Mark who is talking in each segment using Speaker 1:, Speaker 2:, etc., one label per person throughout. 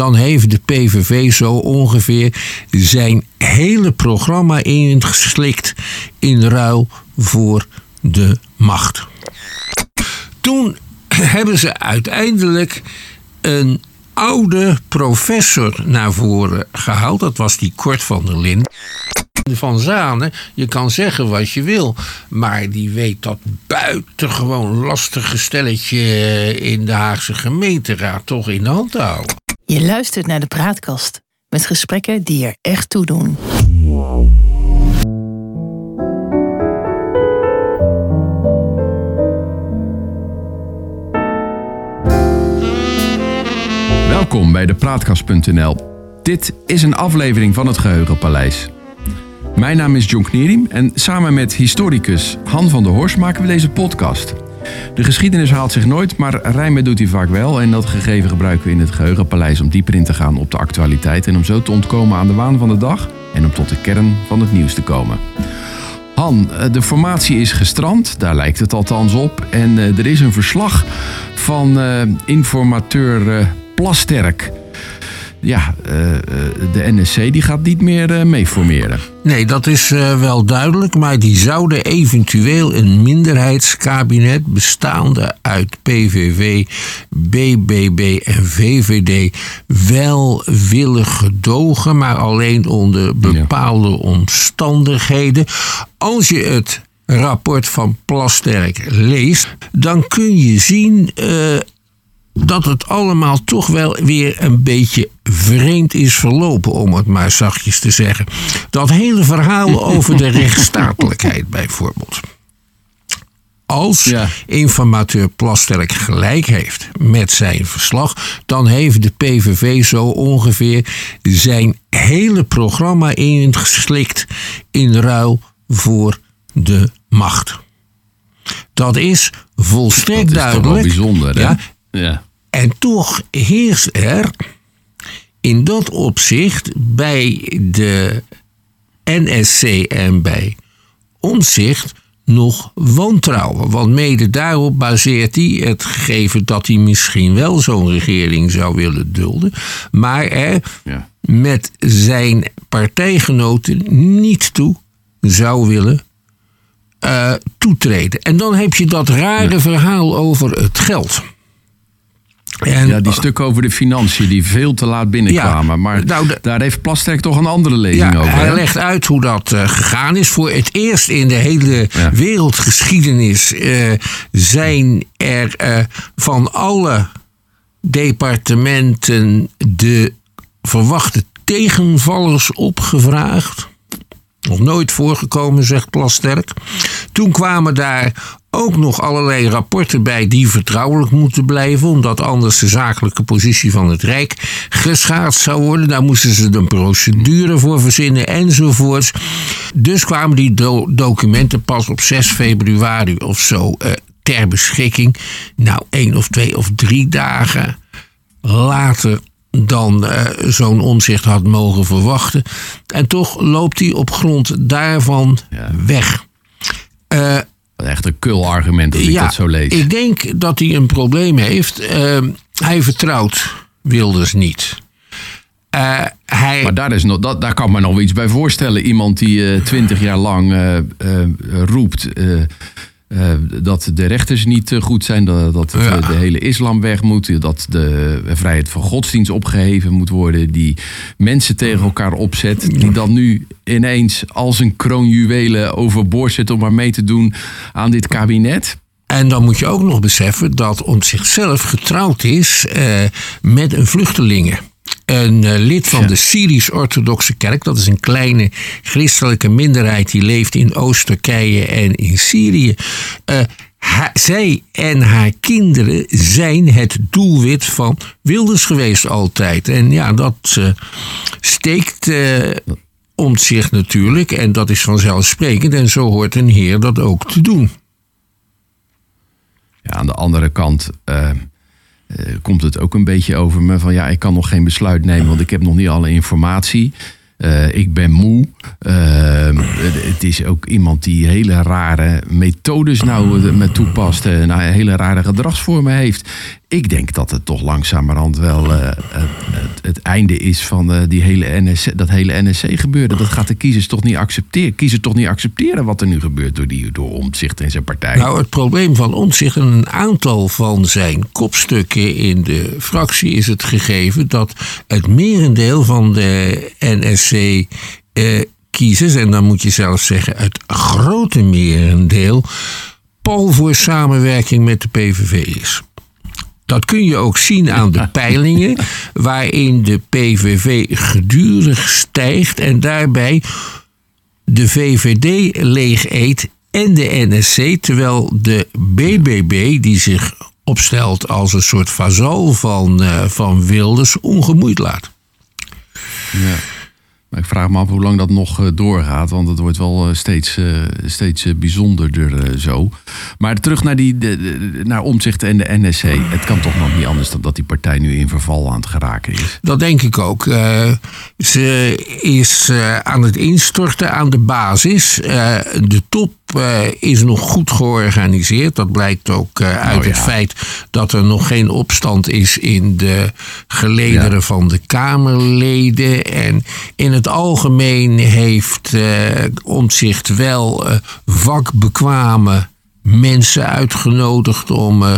Speaker 1: dan heeft de PVV zo ongeveer zijn hele programma ingeslikt in ruil voor de macht. Toen hebben ze uiteindelijk een oude professor naar voren gehaald. Dat was die Kort van der Linden. Van Zanen, je kan zeggen wat je wil, maar die weet dat buitengewoon lastige stelletje in de Haagse gemeenteraad toch in de hand te houden.
Speaker 2: Je luistert naar de praatkast met gesprekken die er echt toe doen.
Speaker 3: Welkom bij de Praatkast.nl. Dit is een aflevering van het Geheugenpaleis. Mijn naam is John Knierim en samen met historicus Han van der Horst maken we deze podcast. De geschiedenis haalt zich nooit, maar rijmen doet hij vaak wel. En dat gegeven gebruiken we in het Geheugenpaleis om dieper in te gaan op de actualiteit. En om zo te ontkomen aan de waan van de dag en om tot de kern van het nieuws te komen. Han, eh, de formatie is gestrand, daar lijkt het althans op. En eh, er is een verslag van uh, informateur Plasterk. Ja, uh, de NSC die gaat niet meer uh, mee formeren.
Speaker 1: Nee, dat is wel duidelijk. Maar die zouden eventueel een minderheidskabinet bestaande uit PVV, BBB en VVD wel willen gedogen. Maar alleen onder bepaalde ja. omstandigheden. Als je het rapport van Plasterk leest, dan kun je zien dat het allemaal toch wel weer een beetje vreemd is verlopen, om het maar zachtjes te zeggen. Dat hele verhaal over de rechtsstatelijkheid bijvoorbeeld. Als ja. informateur Plasterk gelijk heeft met zijn verslag, dan heeft de PVV zo ongeveer zijn hele programma ingeslikt in ruil voor de macht. Dat is volstrekt
Speaker 3: dat is
Speaker 1: duidelijk.
Speaker 3: Toch wel bijzonder, hè? Ja, ja.
Speaker 1: En toch heerst er in dat opzicht bij de NSC en bij Omzicht nog wantrouwen. Want mede daarop baseert hij het gegeven dat hij misschien wel zo'n regering zou willen dulden, maar er ja. met zijn partijgenoten niet toe zou willen uh, toetreden. En dan heb je dat rare ja. verhaal over het geld.
Speaker 3: En, ja, die stukken over de financiën die veel te laat binnenkwamen. Ja, maar nou, de, daar heeft Plasterk toch een andere lezing
Speaker 1: ja,
Speaker 3: over.
Speaker 1: Hij legt uit hoe dat uh, gegaan is. Voor het eerst in de hele ja. wereldgeschiedenis uh, zijn er uh, van alle departementen de verwachte tegenvallers opgevraagd. Nog nooit voorgekomen, zegt Plasterk. Toen kwamen daar ook nog allerlei rapporten bij die vertrouwelijk moeten blijven, omdat anders de zakelijke positie van het Rijk geschaad zou worden. Daar moesten ze een procedure voor verzinnen enzovoorts. Dus kwamen die do documenten pas op 6 februari of zo uh, ter beschikking. Nou, één of twee of drie dagen later dan uh, zo'n onzicht had mogen verwachten. En toch loopt hij op grond daarvan ja. weg.
Speaker 3: Uh, Echt een kul argument als ik
Speaker 1: ja,
Speaker 3: dat zo lees.
Speaker 1: Ik denk dat hij een probleem heeft. Uh, hij vertrouwt Wilders niet.
Speaker 3: Uh, hij... Maar daar, is nog, dat, daar kan ik me nog iets bij voorstellen. Iemand die twintig uh, jaar lang roept uh, dat de rechters niet uh, goed zijn, dat, dat ja. de, de, hele islam weg moet, dat de vrijheid van godsdienst opgeheven moet worden, die mensen tegen elkaar opzet, die dan nu ineens als een kroonjuwelen overboord zit om maar mee te doen aan dit kabinet.
Speaker 1: En dan moet je ook nog beseffen dat om zichzelf getrouwd is met een vluchtelingen een uh, lid van ja. de Syrisch-Orthodoxe Kerk. Dat is een kleine christelijke minderheid die leeft in Oost-Turkije en in Syrië. Uh, ha, zij en haar kinderen zijn het doelwit van Wilders geweest altijd. En ja, dat uh, steekt om zich natuurlijk. En dat is vanzelfsprekend. En zo hoort een heer dat ook te doen.
Speaker 3: Ja, aan de andere kant komt het ook een beetje over me van ja, ik kan nog geen besluit nemen, want ik heb nog niet alle informatie. Uh, ik ben moe. Uh, het is ook iemand die hele rare methodes nou met toepast. Nou, hele rare gedragsvormen heeft. Ik denk dat het toch langzamerhand wel het, het einde is van eh, die hele NSC, dat hele NSC gebeuren. Dat gaat de kiezers toch niet accepteren. Kiezers toch niet accepteren wat er nu gebeurt door, die, door Omtzigt en zijn partij.
Speaker 1: Nou, het probleem van Omtzigt en een aantal van zijn kopstukken in de fractie is het gegeven dat het merendeel van de NSC eh, kiezers, en dan moet je zelfs zeggen het grote merendeel, pal voor samenwerking met de PVV is. Dat kun je ook zien aan de peilingen, waarin de PVV gedurig stijgt en daarbij de VVD leeg eet en de NSC, terwijl de BBB, die zich opstelt als een soort vazal van, uh, van Wilders, ongemoeid laat.
Speaker 3: Ja. Maar ik vraag me af hoe lang dat nog eh, doorgaat. Want het wordt wel eh, steeds, uh, steeds bijzonderder zo. Maar terug naar, die, de, naar Omzicht en de NSC. Het kan toch nog niet anders dan dat die partij nu in verval aan het geraken is.
Speaker 1: Dat denk ik ook. ze is aan het instorten aan de basis. de top is nog goed georganiseerd. Dat blijkt ook uit oh, ja. het feit dat er nog geen opstand is in de gelederen ja. van de Kamerleden. En in het het algemeen heeft uh, Omtzigt wel vakbekwame mensen uitgenodigd om uh,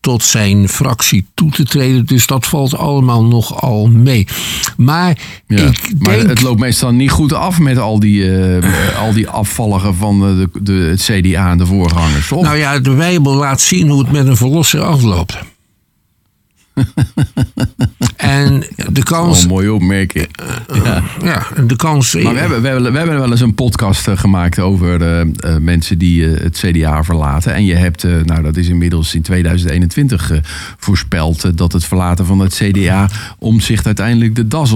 Speaker 1: tot zijn fractie toe te treden. Dus dat valt allemaal nogal mee. Maar, ja, ik maar
Speaker 3: het loopt meestal niet goed af met al die, uh, al die afvalligen van de, de, het CDA en de voorgangers. Of?
Speaker 1: Nou ja, de Bijbel laat zien hoe het met een verlosser afloopt. en de kans.
Speaker 3: Oh, mooi opmerking.
Speaker 1: Ja. ja, de kans.
Speaker 3: Maar we hebben, we, hebben, we hebben wel eens een podcast eh, gemaakt over uh, mensen die uh, het CDA verlaten. En je hebt, nou dat is inmiddels in 2021 voorspeld, dat het verlaten van het CDA om zich uiteindelijk de das,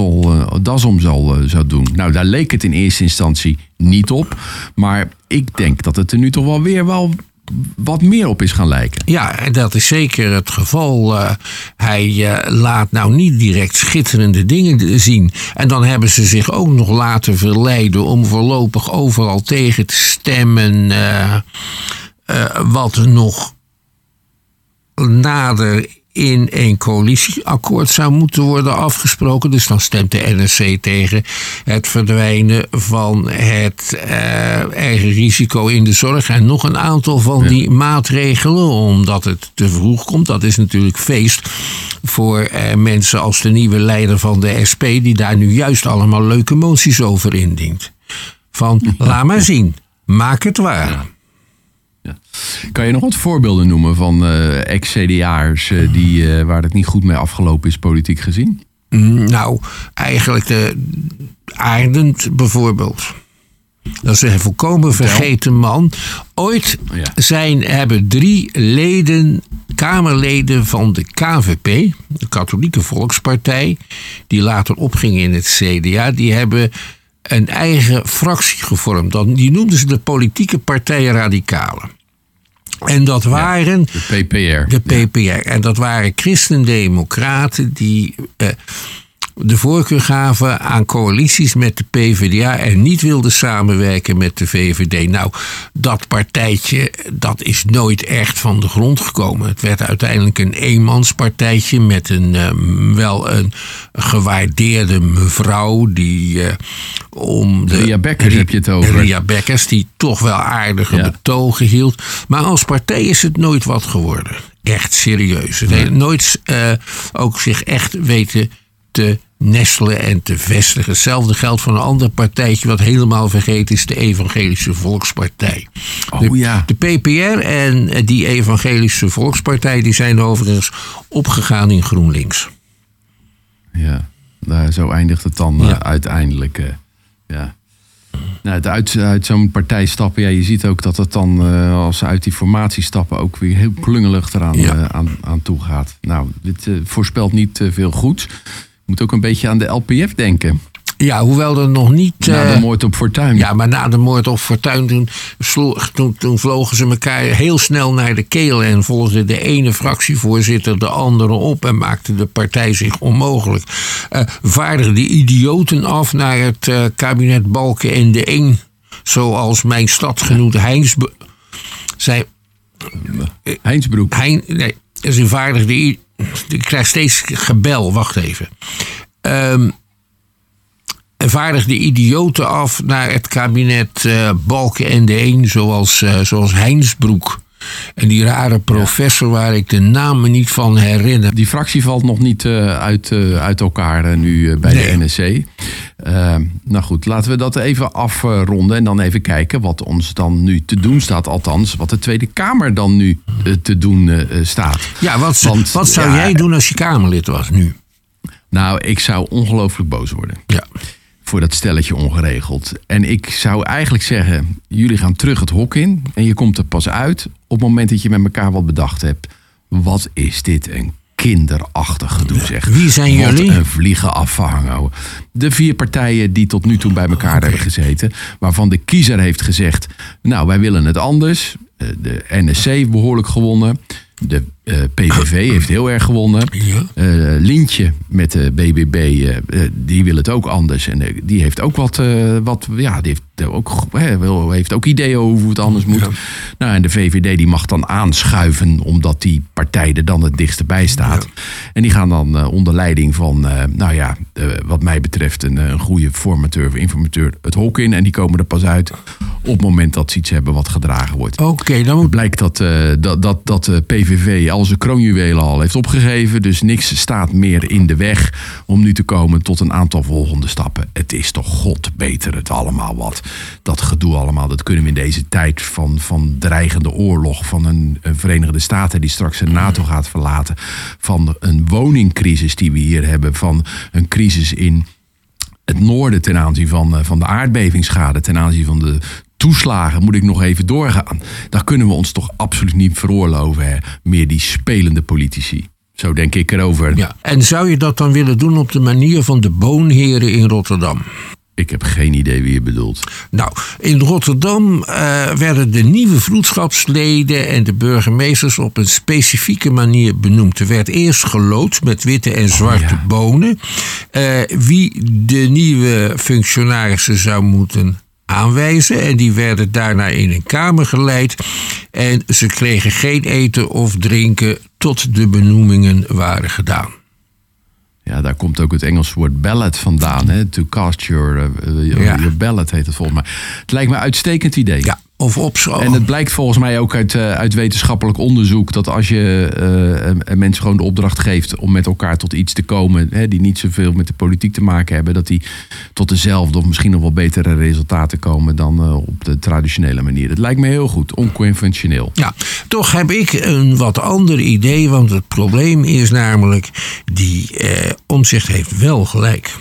Speaker 3: das om zal, zou doen. Nou, daar leek het in eerste instantie niet op. Maar ik denk dat het er nu toch wel weer wel wat meer op is gaan lijken.
Speaker 1: Ja, en dat is zeker het geval. Uh, hij uh, laat nou niet direct schitterende dingen zien. En dan hebben ze zich ook nog laten verleiden om voorlopig overal tegen te stemmen. Uh, wat nog nader in een coalitieakkoord zou moeten worden afgesproken. Dus dan stemt de NSC tegen het verdwijnen van het uh, eigen risico in de zorg. En nog een aantal van die maatregelen, omdat het te vroeg komt. Dat is natuurlijk feest voor uh, mensen als de nieuwe leider van de SP, die daar nu juist allemaal leuke moties over indient. Van laat maar zien, maak het waar.
Speaker 3: Kan je nog wat voorbeelden noemen van uh, ex-CDA'ers uh, die, uh, waar het niet goed mee afgelopen is, politiek gezien?
Speaker 1: Mm, nou, eigenlijk de Aardend bijvoorbeeld. Dat is een volkomen vergeten man. Ooit oh ja. zijn, hebben drie leden, Kamerleden van de KVP, de Katholieke Volkspartij, die later opging in het CDA, die hebben een eigen fractie gevormd. Die noemden ze de Politieke Partij Radicalen. En dat waren.
Speaker 3: Ja, de PPR.
Speaker 1: De PPR. Ja. En dat waren christendemocraten die. Eh, de voorkeur gaven aan coalities met de PvdA en niet wilden samenwerken met de VVD. Nou, dat partijtje dat is nooit echt van de grond gekomen. Het werd uiteindelijk een eenmanspartijtje met een um, wel een gewaardeerde mevrouw die uh, om
Speaker 3: de Ria Bekkers heb je het over.
Speaker 1: Ria Bekkers die toch wel aardige ja. betogen hield. Maar als partij is het nooit wat geworden. Echt serieus. Het heeft nooit uh, ook zich echt weten te nestelen en te vestigen. Hetzelfde geldt voor een ander partijtje wat helemaal vergeten is, de Evangelische Volkspartij.
Speaker 3: Oh,
Speaker 1: de,
Speaker 3: ja.
Speaker 1: de PPR en die Evangelische Volkspartij die zijn overigens opgegaan in GroenLinks.
Speaker 3: Ja, nou, zo eindigt het dan ja. uh, uiteindelijk. Uh, ja. Nou, uit, uit zo'n partij stappen, ja, je ziet ook dat het dan uh, als ze uit die formatie stappen ook weer heel klungelig eraan ja. aan, aan toe gaat. Nou, dit voorspelt niet veel goeds moet ook een beetje aan de LPF denken.
Speaker 1: Ja, hoewel er nog niet.
Speaker 3: Na de moord op Fortuin.
Speaker 1: Ja, maar na de moord op Fortuin. Toen, toen, toen, vlogen ze elkaar heel snel naar de keel. En volgde de ene fractievoorzitter de andere op. En maakte de partij zich onmogelijk. Uh, vaardigde die idioten af naar het uh, kabinet Balken en de Eng. Zoals mijn stadgenoot Heins. Zij,
Speaker 3: Heinsbroek.
Speaker 1: Hein, nee, ze vaardigde. Ik krijg steeds gebel, wacht even. ehm vaardigde idioten af naar het kabinet uh, Balkenende 1, zoals, uh, zoals Heinsbroek. En die rare professor waar ik de namen niet van herinner.
Speaker 3: Die fractie valt nog niet uh, uit, uit elkaar nu bij nee. de NSC. Nou goed, laten we dat even afronden en dan even kijken wat ons dan nu te doen staat. Althans, wat de Tweede Kamer dan nu te doen staat.
Speaker 1: Ja, wat, Want, wat zou ja, jij doen als je Kamerlid was nu?
Speaker 3: Nou, ik zou ongelooflijk boos worden.
Speaker 1: Ja
Speaker 3: voor dat stelletje ongeregeld. En ik zou eigenlijk zeggen, jullie gaan terug het hok in en je komt er pas uit op het moment dat je met elkaar wat bedacht hebt. Wat is dit een kinderachtig gedoe zeg.
Speaker 1: Wie zijn
Speaker 3: wat
Speaker 1: jullie?
Speaker 3: een vliegen afhangen. De vier partijen die tot nu toe bij elkaar okay. hebben gezeten. Waarvan de kiezer heeft gezegd, nou wij willen het anders. De NSC heeft behoorlijk gewonnen. De uh, PVV heeft heel erg gewonnen.
Speaker 1: Ja.
Speaker 3: Uh, Lintje met de BBB, uh, die wil het ook anders. En die heeft ook wat, wat ja, die heeft ook, heeft ook ideeën over hoe het anders moet. Ja. Nou, en de VVD die mag dan aanschuiven, omdat die partij er dan het dichtst bij staat. Ja. En die gaan dan onder leiding van, nou ja, wat mij betreft, een, een goede formateur of informateur het hok in. En die komen er pas uit op het moment dat ze iets hebben wat gedragen wordt.
Speaker 1: Oké, okay, dan moet...
Speaker 3: blijkt dat, dat, dat, dat PVV al zijn kroonjuwelen al heeft opgegeven. Dus niks staat meer in de weg om nu te komen tot een aantal volgende stappen. Het is toch god beter het allemaal wat. Dat gedoe allemaal, dat kunnen we in deze tijd van, van dreigende oorlog. Van een, een Verenigde Staten die straks een NATO gaat verlaten. Van een woningcrisis die we hier hebben. Van een crisis in het noorden ten aanzien van, van de aardbevingsschade, ten aanzien van de toeslagen, moet ik nog even doorgaan. Daar kunnen we ons toch absoluut niet veroorloven. Hè? Meer die spelende politici. Zo denk ik erover.
Speaker 1: Ja. En zou je dat dan willen doen op de manier van de boonheren in Rotterdam?
Speaker 3: Ik heb geen idee wie je bedoelt.
Speaker 1: Nou, in Rotterdam uh, werden de nieuwe vroedschapsleden en de burgemeesters op een specifieke manier benoemd. Er werd eerst gelood met witte en zwarte oh, ja. bonen. Uh, wie de nieuwe functionarissen zou moeten aanwijzen. En die werden daarna in een kamer geleid. En ze kregen geen eten of drinken tot de benoemingen waren gedaan.
Speaker 3: Ja, daar komt ook het Engelse woord ballot vandaan. Hè? To cast your, uh, your, ja. your ballot heet het volgens mij. Het lijkt me een uitstekend idee.
Speaker 1: Ja, of
Speaker 3: En het blijkt volgens mij ook uit, uh, uit wetenschappelijk onderzoek dat als je uh, mensen gewoon de opdracht geeft om met elkaar tot iets te komen, hè, die niet zoveel met de politiek te maken hebben, dat die tot dezelfde of misschien nog wel betere resultaten komen dan uh, op de traditionele manier. Het lijkt me heel goed, onconventioneel.
Speaker 1: Ja, toch heb ik een wat ander idee, want het probleem is namelijk die omzicht heeft wel gelijk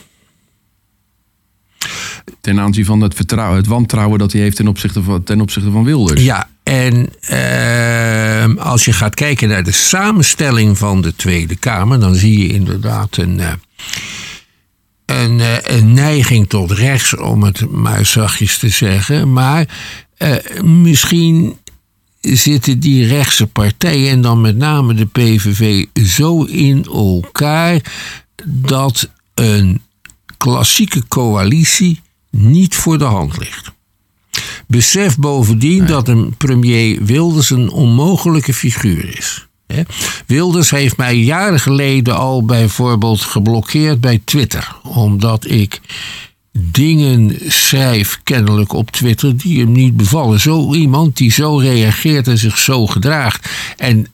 Speaker 3: ten aanzien van het, vertrouwen, het wantrouwen dat hij heeft ten opzichte van, ten opzichte van Wilders.
Speaker 1: Ja, en uh, als je gaat kijken naar de samenstelling van de Tweede Kamer, dan zie je inderdaad een, uh, een, uh, een, neiging tot rechts, om het maar zachtjes te zeggen. Maar misschien zitten die rechtse partijen, en dan met name de PVV, zo in elkaar dat een klassieke coalitie niet voor de hand ligt. Besef bovendien nee. dat een premier Wilders een onmogelijke figuur is. Wilders heeft mij jaren geleden al bijvoorbeeld geblokkeerd bij Twitter, omdat ik dingen schrijf kennelijk op Twitter die hem niet bevallen. Zo iemand die zo reageert en zich zo gedraagt. En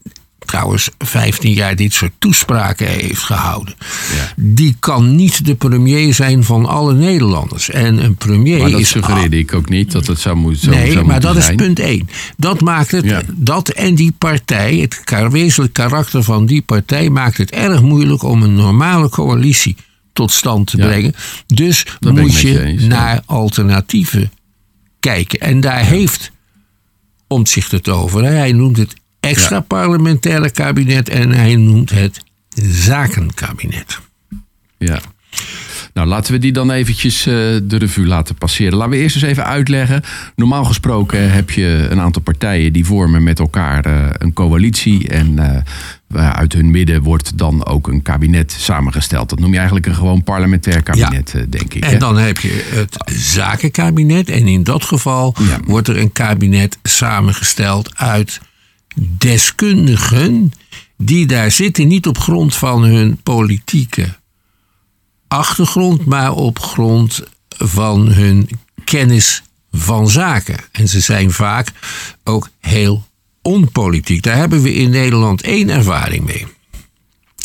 Speaker 1: trouwens 15 jaar dit soort toespraken heeft gehouden.
Speaker 3: Ja.
Speaker 1: Die kan niet de premier zijn van alle Nederlanders. En een premier
Speaker 3: maar dat
Speaker 1: is.
Speaker 3: suggereerde ik ook niet dat het zou, moet, zo
Speaker 1: nee,
Speaker 3: zou
Speaker 1: maar dat
Speaker 3: zijn.
Speaker 1: is punt 1. Dat maakt het.
Speaker 3: Ja.
Speaker 1: Dat en die partij, het wezenlijk karakter van die partij, maakt het erg moeilijk om een normale coalitie tot stand te
Speaker 3: Ja.
Speaker 1: brengen. Dus
Speaker 3: Dat
Speaker 1: moet je
Speaker 3: je eens, ja.
Speaker 1: naar alternatieven kijken. En daar heeft Omtzigt het over. Hij noemt het extra parlementaire kabinet en hij noemt het zakenkabinet.
Speaker 3: Ja. Nou, laten we die dan eventjes eh, de revue laten passeren. Laten we eerst eens even uitleggen. Normaal gesproken heb je een aantal partijen die vormen met elkaar eh, een coalitie. En eh, uit hun midden wordt dan ook een kabinet samengesteld. Dat noem je eigenlijk een gewoon parlementair kabinet, denk ik. hè?
Speaker 1: En dan heb je het zakenkabinet. En in dat geval
Speaker 3: Ja.
Speaker 1: wordt er een kabinet samengesteld uit deskundigen die daar zitten niet op grond van hun politieke achtergrond, maar op grond van hun kennis van zaken. En ze zijn vaak ook heel onpolitiek. Daar hebben we in Nederland één ervaring mee.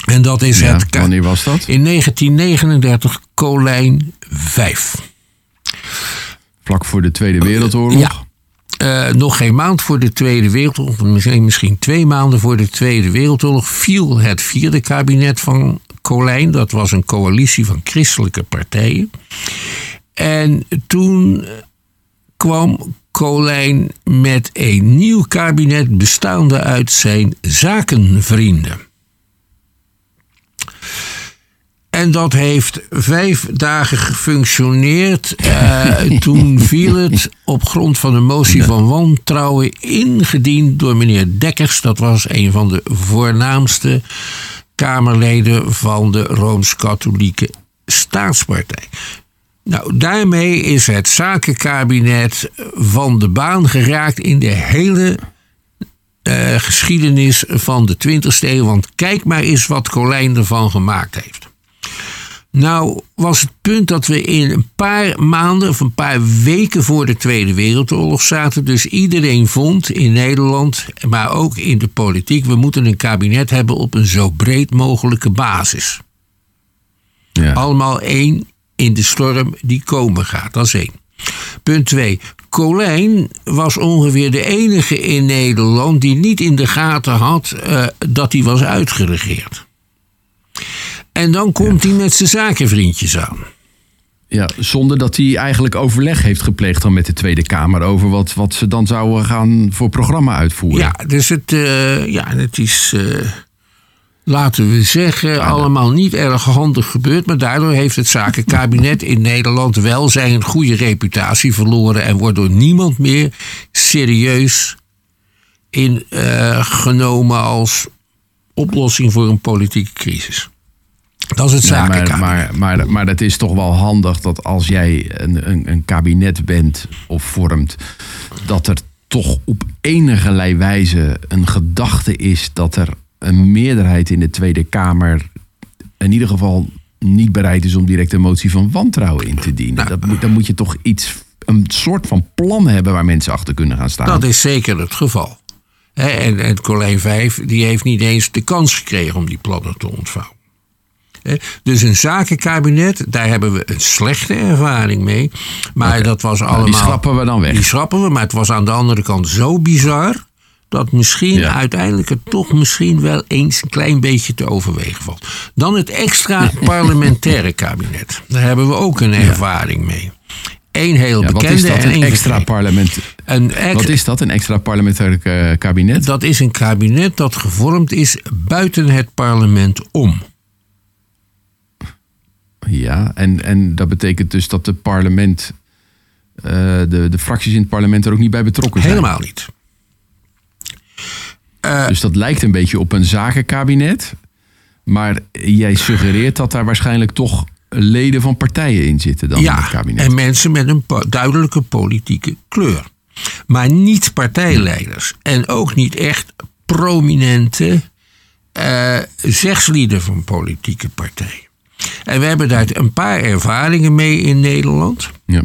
Speaker 1: En dat is
Speaker 3: Ja,
Speaker 1: het.
Speaker 3: wanneer was dat?
Speaker 1: In 1939, Colijn 5.
Speaker 3: Vlak voor de Tweede Wereldoorlog.
Speaker 1: Ja. Eh, nog geen maand voor de Tweede Wereldoorlog, misschien, misschien twee maanden voor de Tweede Wereldoorlog, viel het vierde kabinet van Colijn. Dat was een coalitie van christelijke partijen. En toen kwam Colijn met een nieuw kabinet bestaande uit zijn zakenvrienden. En dat heeft vijf dagen gefunctioneerd. Eh, toen viel het op grond van een motie van wantrouwen ingediend door meneer Dekkers. Dat was een van de voornaamste Kamerleden van de Rooms-Katholieke Staatspartij. Nou, daarmee is het zakenkabinet van de baan geraakt in de hele eh, geschiedenis van de 20e eeuw. Want kijk maar eens wat Colijn ervan gemaakt heeft. Nou was het punt dat we in een paar maanden of een paar weken voor de Tweede Wereldoorlog zaten. Dus iedereen vond in Nederland, maar ook in de politiek, we moeten een kabinet hebben op een zo breed mogelijke basis.
Speaker 3: Ja.
Speaker 1: Allemaal één in de storm die komen gaat. Dat is één. Punt twee. Colijn was ongeveer de enige in Nederland die niet in de gaten had eh, dat hij was uitgeregeerd. En dan komt hij met zijn zakenvriendjes aan.
Speaker 3: Ja, zonder dat hij eigenlijk overleg heeft gepleegd dan met de Tweede Kamer over wat, wat ze dan zouden gaan voor programma uitvoeren.
Speaker 1: Ja, dus het, eh, ja, het is, eh, laten we zeggen, allemaal niet erg handig gebeurd. Maar daardoor heeft het zakenkabinet in Nederland wel zijn goede reputatie verloren. En wordt door niemand meer serieus in, eh, genomen als oplossing voor een politieke crisis. Dat is het
Speaker 3: maar,
Speaker 1: zakenkabinet.
Speaker 3: maar, maar, maar dat is toch wel handig dat als jij een, een, een kabinet bent of vormt, dat er toch op enige wijze een gedachte is dat er een meerderheid in de Tweede Kamer in ieder geval niet bereid is om direct een motie van wantrouwen in te dienen.
Speaker 1: Nou.
Speaker 3: dat moet, dan moet je toch iets, een soort van plan hebben waar mensen achter kunnen gaan staan.
Speaker 1: Dat is zeker het geval. En, en Colijn 5 die heeft niet eens de kans gekregen om die plannen te ontvouwen. Dus een zakenkabinet, daar hebben we een slechte ervaring mee. Maar dat was allemaal.
Speaker 3: Nou, die schrappen we dan weg.
Speaker 1: Die schrappen we, maar het was aan de andere kant zo bizar. Dat misschien
Speaker 3: Ja.
Speaker 1: uiteindelijk het toch misschien wel eens een klein beetje te overwegen valt. Dan het extra parlementaire kabinet. Daar hebben we ook een ervaring mee. Eén heel
Speaker 3: Ja, wat
Speaker 1: bekende
Speaker 3: is dat,
Speaker 1: en
Speaker 3: een extra parlement?
Speaker 1: Een ex-
Speaker 3: Wat is dat, een extra parlementair eh, kabinet?
Speaker 1: dat is een kabinet dat gevormd is buiten het parlement om.
Speaker 3: Ja, en, en dat betekent dus dat het parlement, eh, de, de fracties in het parlement er ook niet bij betrokken zijn.
Speaker 1: Helemaal niet.
Speaker 3: Dus dat lijkt een beetje op een zakenkabinet. Maar jij suggereert dat daar waarschijnlijk toch leden van partijen in zitten dan in het
Speaker 1: Ja,
Speaker 3: kabinet.
Speaker 1: en mensen met een duidelijke politieke kleur. Maar niet partijleiders. En ook niet echt prominente eh zegslieden van politieke partijen. En we hebben daar een paar ervaringen mee in Nederland.
Speaker 3: Ja.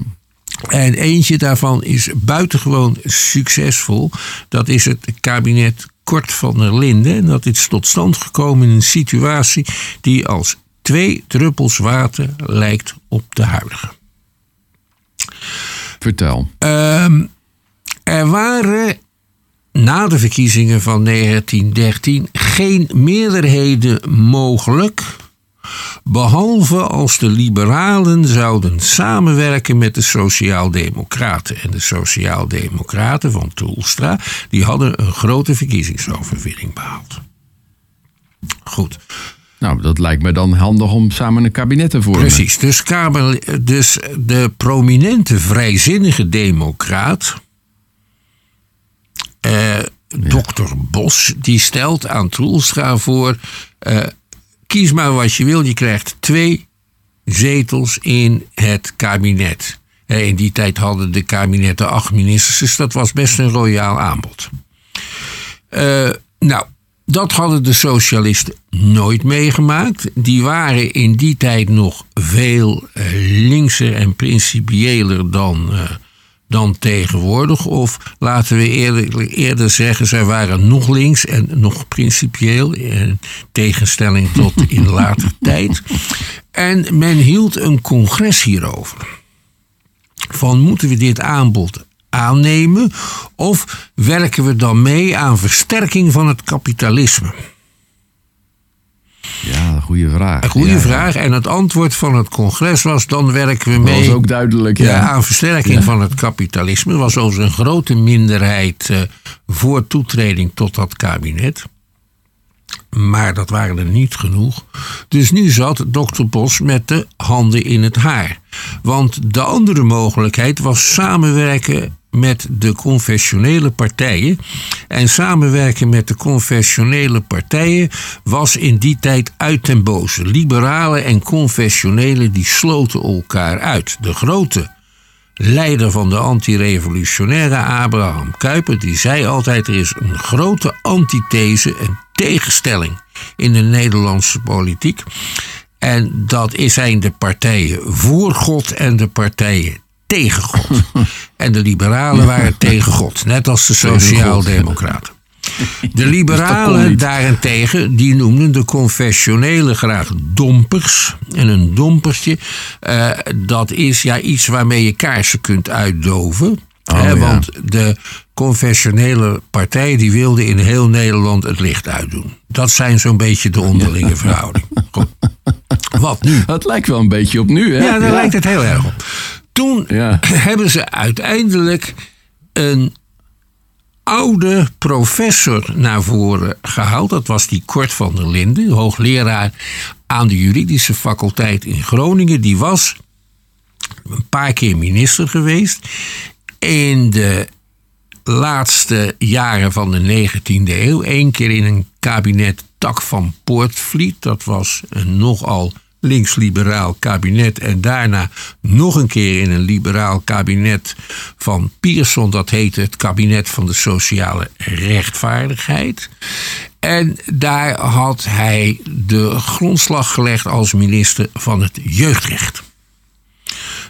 Speaker 1: En eentje daarvan is buitengewoon succesvol. Dat is het kabinet Kort van der Linden. En dat is tot stand gekomen in een situatie die als twee druppels water lijkt op de huidige.
Speaker 3: Vertel.
Speaker 1: Ehm, er waren na de verkiezingen van 1913 geen meerderheden mogelijk. Behalve als de liberalen zouden samenwerken met de sociaaldemocraten. En de sociaaldemocraten van Toelstra, die hadden een grote verkiezingsoverwinning behaald. Goed.
Speaker 3: Nou, dat lijkt me dan handig om samen een kabinet te vormen.
Speaker 1: Precies, dus, Kamer, dus de prominente vrijzinnige democraat, eh, dokter Bos, die stelt aan Troelstra voor: eh, kies maar wat je wil, je krijgt twee zetels in het kabinet. Eh, In die tijd hadden de kabinetten acht ministers, dus dat was best een royaal aanbod. Eh, nou, Dat hadden de socialisten nooit meegemaakt. Die waren in die tijd nog veel eh, linkser en principieler dan, dan tegenwoordig. Of laten we eerder, eerder zeggen, zij waren nog links en nog principieel. In tegenstelling tot in later tijd. En men hield een congres hierover. Van moeten we dit aanbod aannemen of werken we dan mee aan versterking van het kapitalisme?
Speaker 3: Goede vraag.
Speaker 1: Een goede
Speaker 3: ja,
Speaker 1: vraag. En het antwoord van het congres was: dan werken we mee.
Speaker 3: Dat was ook duidelijk. Ja.
Speaker 1: ja aan versterking van het kapitalisme. was overigens een grote minderheid uh, voor toetreding tot dat kabinet. Maar dat waren er niet genoeg. Dus nu zat dokter Bos met de handen in het haar. Want de andere mogelijkheid was samenwerken met de confessionele partijen. En samenwerken met de confessionele partijen was in die tijd uit ten boze. Liberalen en confessionelen die sloten elkaar uit. De grote leider van de antirevolutionaire Abraham Kuyper, die zei altijd: er is een grote antithese, een tegenstelling in de Nederlandse politiek. En dat zijn de partijen voor God en de partijen tegen God. En de liberalen waren tegen God, net als de sociaaldemocraten. De liberalen daarentegen, die noemden de confessionelen graag dompers. En een dompertje, uh, dat is ja iets waarmee je kaarsen kunt uitdoven. Oh, ja. Want de confessionele partijen die wilden in heel Nederland het licht uitdoen. Dat zijn zo'n beetje de onderlinge verhoudingen. Wat nu?
Speaker 3: Het lijkt wel een beetje op nu, hè?
Speaker 1: Ja, daar ja. lijkt het heel erg op. Toen ja. hebben ze uiteindelijk een oude professor naar voren gehaald. Dat was die Kort van der Linden, hoogleraar aan de juridische faculteit in Groningen. Die was een paar keer minister geweest. In de laatste jaren van de 19e eeuw. Eén keer in een kabinet Tak van Poortvliet. Dat was een nogal links-liberaal kabinet. En daarna nog een keer in een liberaal kabinet van Pierson. Dat heette het kabinet van de sociale rechtvaardigheid. En daar had hij de grondslag gelegd als minister van het jeugdrecht.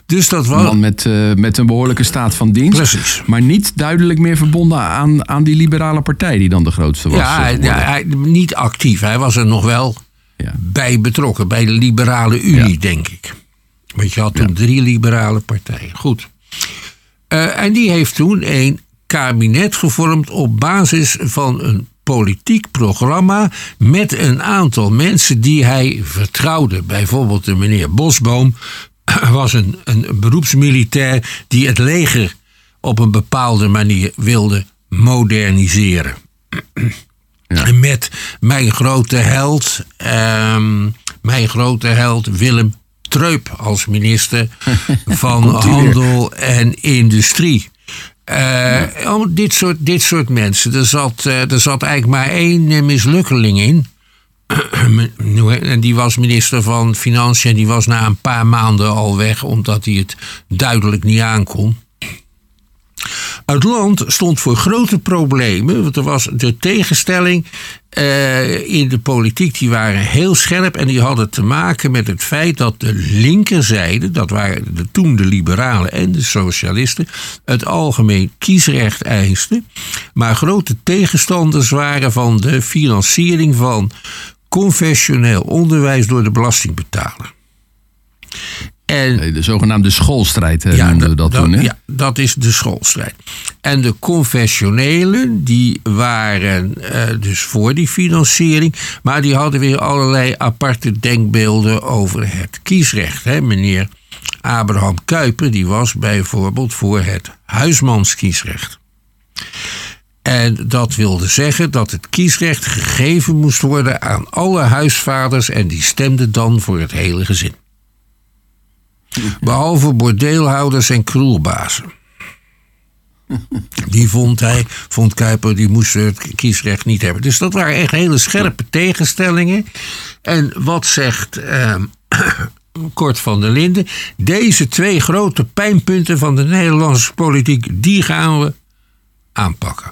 Speaker 1: Dus dat was...
Speaker 3: Een man met, uh, met een behoorlijke staat van dienst.
Speaker 1: Precies.
Speaker 3: Maar niet duidelijk meer verbonden aan, aan die liberale partij die dan de grootste was.
Speaker 1: Ja, ja hij, niet actief. Hij was er nog wel ja. bij betrokken. Bij de Liberale Unie, ja. denk ik. Want je had toen drie liberale partijen. Goed. Uh, en die heeft toen een kabinet gevormd op basis van een politiek programma met een aantal mensen die hij vertrouwde. Bijvoorbeeld de meneer Bosboom was een, een beroepsmilitair die het leger op een bepaalde manier wilde moderniseren. Ja. Met mijn grote held, um, mijn grote held Willem Treup als minister van Handel en Industrie. Uh, ja. dit, soort, dit soort mensen. Er zat, uh, er zat eigenlijk maar één mislukkeling in. en die was minister van Financiën en die was na een paar maanden al weg omdat hij het duidelijk niet aankon. Het land stond voor grote problemen. Want er was de tegenstelling uh, in de politiek, die waren heel scherp. En die hadden te maken met het feit dat de linkerzijde, dat waren de, toen de liberalen en de socialisten, het algemeen kiesrecht eisten. Maar grote tegenstanders waren van de financiering van confessioneel onderwijs door de belastingbetaler.
Speaker 3: En, de zogenaamde schoolstrijd ja, noemden we dat, dat, toen. Hè?
Speaker 1: Ja, dat is de schoolstrijd. En de confessionelen, die waren uh, dus voor die financiering, maar die hadden weer allerlei aparte denkbeelden over het kiesrecht. Hè? Meneer Abraham Kuyper, die was bijvoorbeeld voor het huismanskiesrecht. En dat wilde zeggen dat het kiesrecht gegeven moest worden aan alle huisvaders en die stemden dan voor het hele gezin. Behalve bordeelhouders en kroelbazen. Die vond hij, vond Kuiper, die moesten het kiesrecht niet hebben. Dus dat waren echt hele scherpe tegenstellingen. En wat zegt eh, Kort van der Linden? Deze twee grote pijnpunten van de Nederlandse politiek, die gaan we aanpakken.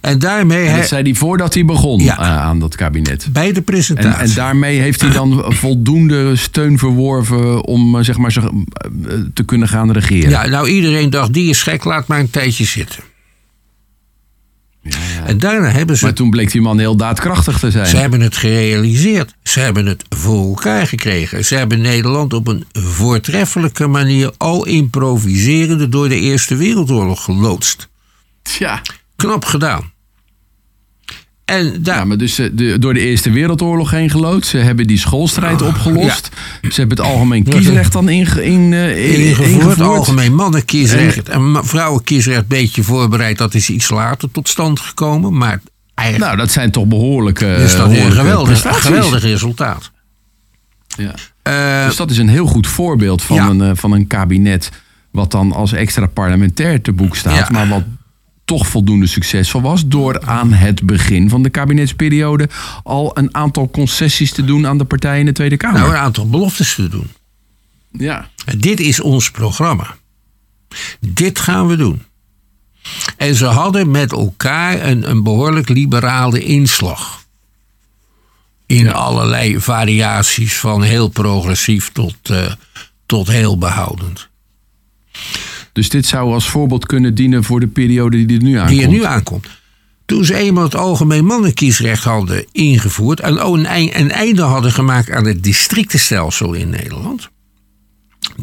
Speaker 1: En daarmee...
Speaker 3: En dat zei hij voordat hij begon
Speaker 1: Ja.
Speaker 3: eh, aan dat kabinet.
Speaker 1: bij de
Speaker 3: En,
Speaker 1: presentatie.
Speaker 3: en daarmee heeft hij dan voldoende steun verworven om eh, zeg maar, eh, te kunnen gaan regeren.
Speaker 1: Ja, nou iedereen dacht, die is gek, laat maar een tijdje zitten. En daarna hebben ze,
Speaker 3: Maar toen bleek die man heel daadkrachtig te zijn.
Speaker 1: ze hebben het gerealiseerd. Ze hebben het voor elkaar gekregen. Ze hebben Nederland op een voortreffelijke manier al improviserende door de Eerste Wereldoorlog geloodst.
Speaker 3: Ja.
Speaker 1: Knap gedaan. En daar,
Speaker 3: Ja, maar dus eh, de, door de Eerste Wereldoorlog heen gelood. Ze hebben die schoolstrijd opgelost. Ze hebben het algemeen kiesrecht dan in, eh, in-
Speaker 1: ingevoerd,
Speaker 3: ingevoerd.
Speaker 1: algemeen mannenkiesrecht en vrouwenkiesrecht een beetje voorbereid. Dat is iets later tot stand gekomen. Maar eigenlijk
Speaker 3: Nou, dat zijn toch behoorlijke,
Speaker 1: dat een
Speaker 3: behoorlijke
Speaker 1: geweldig, resultaat.
Speaker 3: Ja.
Speaker 1: Eh,
Speaker 3: Dus dat is een heel goed voorbeeld van,
Speaker 1: Ja.
Speaker 3: een, eh, van een kabinet... wat dan als extra parlementair te boek staat... Maar wat toch voldoende succesvol was... door aan het begin van de kabinetsperiode... al een aantal concessies te doen aan de partijen in de Tweede Kamer.
Speaker 1: nou, een aantal beloftes te doen.
Speaker 3: ja.
Speaker 1: Dit is ons programma. Dit gaan we doen. En ze hadden met elkaar een, een behoorlijk liberale inslag. In allerlei variaties van heel progressief tot, eh, tot heel behoudend.
Speaker 3: Dus dit zou als voorbeeld kunnen dienen voor de periode die er nu aankomt.
Speaker 1: Die er nu aankomt. Toen ze eenmaal het algemeen mannenkiesrecht hadden ingevoerd. en een, ei- een einde hadden gemaakt aan het districtenstelsel in Nederland.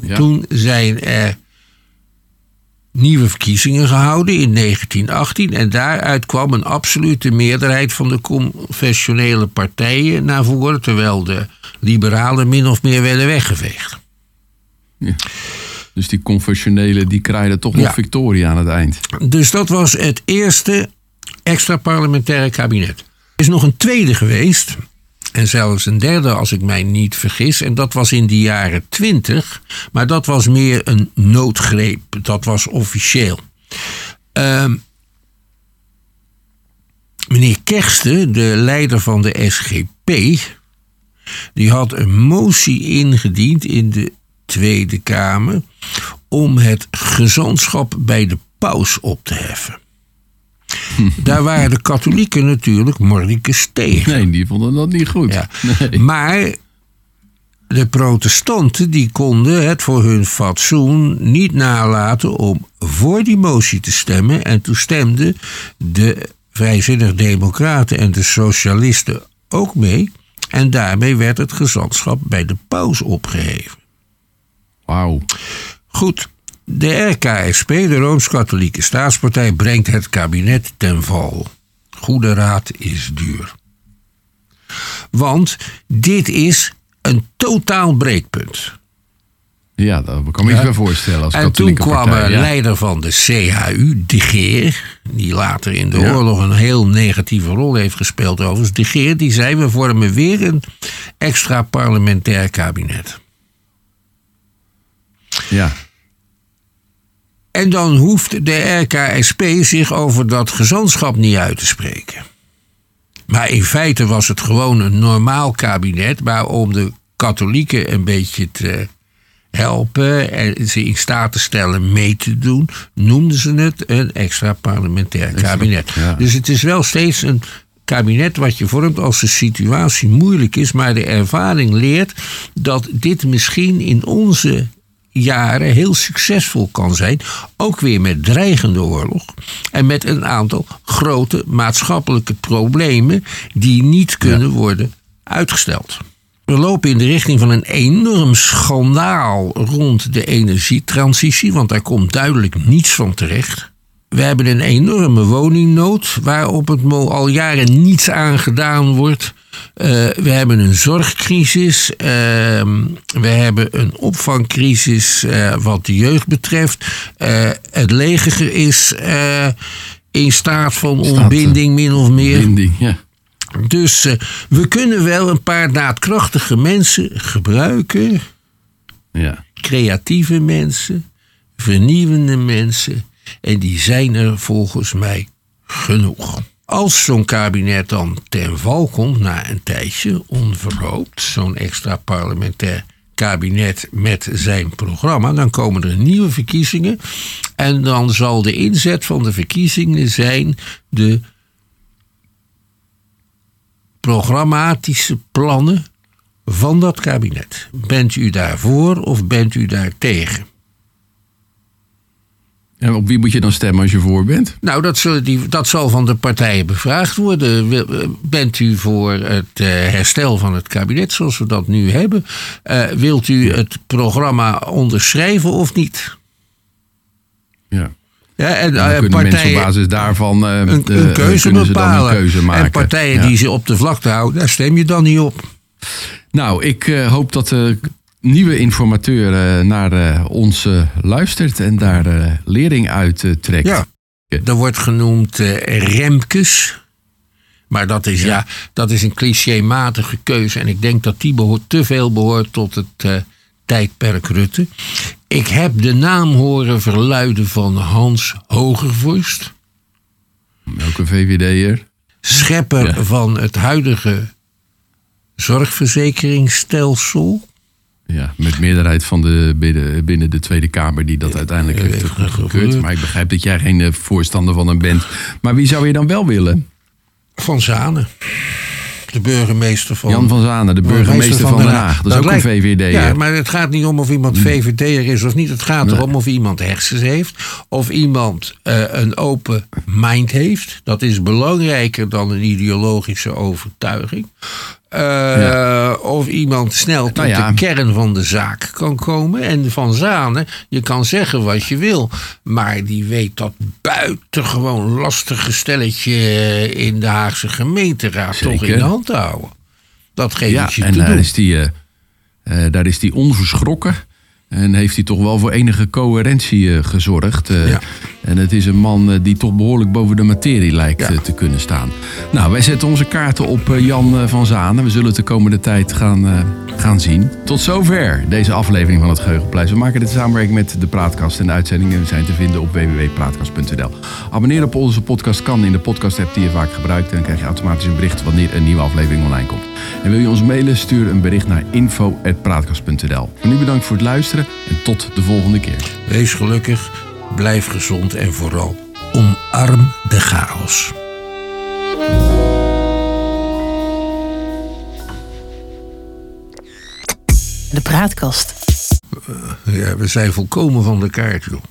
Speaker 3: Ja.
Speaker 1: Toen zijn er nieuwe verkiezingen gehouden in 1918. En daaruit kwam een absolute meerderheid van de confessionele partijen naar voren. Terwijl de liberalen min of meer werden weggeveegd.
Speaker 3: Dus die confessionele die krijgen toch nog
Speaker 1: Ja.
Speaker 3: victorie aan het eind.
Speaker 1: Dus dat was het eerste extra parlementaire kabinet. Er is nog een tweede geweest. En zelfs een derde, als ik mij niet vergis. En dat was in de jaren twintig. Maar dat was meer een noodgreep. Dat was officieel. Ehm, meneer Kersten, de leider van de SGP. Die had een motie ingediend in de Tweede Kamer. Om het gezantschap bij de paus op te heffen. Daar waren de katholieken natuurlijk mordicus tegen.
Speaker 3: Nee, die vonden dat niet goed.
Speaker 1: Ja.
Speaker 3: Nee.
Speaker 1: Maar de protestanten die konden het voor hun fatsoen niet nalaten om voor die motie te stemmen. En toen stemden de vrijzinnig democraten en de socialisten ook mee. En daarmee werd het gezantschap bij de paus opgeheven.
Speaker 3: Wauw.
Speaker 1: Goed, de RKSP, de Rooms-Katholieke Staatspartij, brengt het kabinet ten val. Goede raad is duur. Want dit is een totaal breekpunt.
Speaker 3: Ja, dat kan me
Speaker 1: Ja.
Speaker 3: iets bij voorstellen als
Speaker 1: En toen kwam
Speaker 3: partij.
Speaker 1: een
Speaker 3: ja.
Speaker 1: leider van de CHU, De Geer, die later in de
Speaker 3: Ja.
Speaker 1: oorlog een heel negatieve rol heeft gespeeld overigens. De Geer die zei, we vormen weer een extra parlementair kabinet.
Speaker 3: Ja.
Speaker 1: En dan hoeft de RKSP zich over dat gezantschap niet uit te spreken. Maar in feite was het gewoon een normaal kabinet, maar om de katholieken een beetje te helpen en ze in staat te stellen mee te doen, noemden ze het een extra parlementair kabinet.
Speaker 3: ja.
Speaker 1: Dus het is wel steeds een kabinet wat je vormt als de situatie moeilijk is, maar de ervaring leert dat dit misschien in onze jaren heel succesvol kan zijn. Ook weer met dreigende oorlog. En met een aantal grote maatschappelijke problemen die niet kunnen worden uitgesteld. We lopen in de richting van een enorm schandaal rond de energietransitie, want daar komt duidelijk niets van terecht. We hebben een enorme woningnood waar op het mo al jaren niets aan gedaan wordt. Eh, we hebben een zorgcrisis. ehm, we hebben een opvangcrisis eh, wat de jeugd betreft. Eh, het leger is in staat van ontbinding, min of meer.
Speaker 3: Binding, ja.
Speaker 1: Dus we kunnen wel een paar daadkrachtige mensen gebruiken.
Speaker 3: ja.
Speaker 1: Creatieve mensen, vernieuwende mensen. En die zijn er volgens mij genoeg. Als zo'n kabinet dan ten val komt na een tijdje, onverhoopt, zo'n extra parlementair kabinet met zijn programma, dan komen er nieuwe verkiezingen. En dan zal de inzet van de verkiezingen zijn de programmatische plannen van dat kabinet. Bent u daarvoor of bent u daar tegen?
Speaker 3: En op wie moet je dan stemmen als je voor bent?
Speaker 1: Nou, dat, zullen die, dat zal van de partijen bevraagd worden. Wil- Bent u voor het eh, herstel van het kabinet zoals we dat nu hebben? Eh, wilt u het programma onderschrijven of niet?
Speaker 3: Ja.
Speaker 1: Ja, en
Speaker 3: En dan
Speaker 1: eh,
Speaker 3: kunnen mensen op basis daarvan eh,
Speaker 1: een,
Speaker 3: eh,
Speaker 1: een keuze bepalen.
Speaker 3: een keuze.
Speaker 1: En partijen
Speaker 3: Ja.
Speaker 1: die ze op de vlakte houden, daar stem je dan niet op.
Speaker 3: Nou, ik eh, hoop dat de nieuwe informateur eh, naar eh, ons eh, luistert en daar lering uit trekt.
Speaker 1: Ja. Er wordt genoemd Remkes. Maar dat is, ja. dat is een clichématige keuze. En ik denk dat die behoort, te veel behoort tot het eh, tijdperk Rutte. Ik heb de naam horen verluiden van Hans Hogervorst.
Speaker 3: Welke VVD'er?
Speaker 1: Schepper
Speaker 3: Ja.
Speaker 1: van het huidige zorgverzekeringsstelsel.
Speaker 3: Ja, met meerderheid van de, binnen, binnen de Tweede Kamer die dat uiteindelijk heeft
Speaker 1: heeft
Speaker 3: goedgekeurd.
Speaker 1: goedgekeurd.
Speaker 3: Maar ik begrijp dat jij geen eh, voorstander van hem bent. Maar wie zou je dan wel willen?
Speaker 1: Van Zanen. De burgemeester van...
Speaker 3: Jan van Zanen, de burgemeester van Den Haag. Dat is ook een VVD'er.
Speaker 1: Ja, maar het gaat niet om of iemand VVD'er is of niet. Het gaat erom of iemand hersens heeft. Of iemand eh, een open mind heeft. Dat is belangrijker dan een ideologische overtuiging. Eh, Of iemand snel tot
Speaker 3: Nou ja.
Speaker 1: de kern van de zaak kan komen. En Van Zanen, je kan zeggen wat je wil. Maar die weet dat buitengewoon lastige stelletje in de Haagse gemeenteraad toch in de hand te houden. Dat geeft
Speaker 3: Ja,
Speaker 1: je
Speaker 3: en
Speaker 1: te
Speaker 3: daar
Speaker 1: doen.
Speaker 3: is, die, eh, eh, daar is die onverschrokken. En heeft hij toch wel voor enige coherentie gezorgd.
Speaker 1: Ja.
Speaker 3: En het is een man eh, die toch behoorlijk boven de materie lijkt
Speaker 1: Ja.
Speaker 3: eh, te kunnen staan. Nou, wij zetten onze kaarten op eh, Jan van Zanen. We zullen het de komende tijd gaan, gaan zien. Tot zover deze aflevering van het Geheugenpleis. We maken dit in samenwerking met de Praatkast. En de uitzendingen zijn te vinden op www.praatkast.nl. Abonneren op onze podcast kan in de podcast-app die je vaak gebruikt. En dan krijg je automatisch een bericht wanneer een nieuwe aflevering online komt. En wil je ons mailen, stuur een bericht naar info.praatkast.nl. Voor nu bedankt voor het luisteren en tot de volgende keer.
Speaker 1: Wees gelukkig, blijf gezond en vooral omarm de chaos.
Speaker 2: De praatkast.
Speaker 1: Ja, we zijn volkomen van de kaart, joh.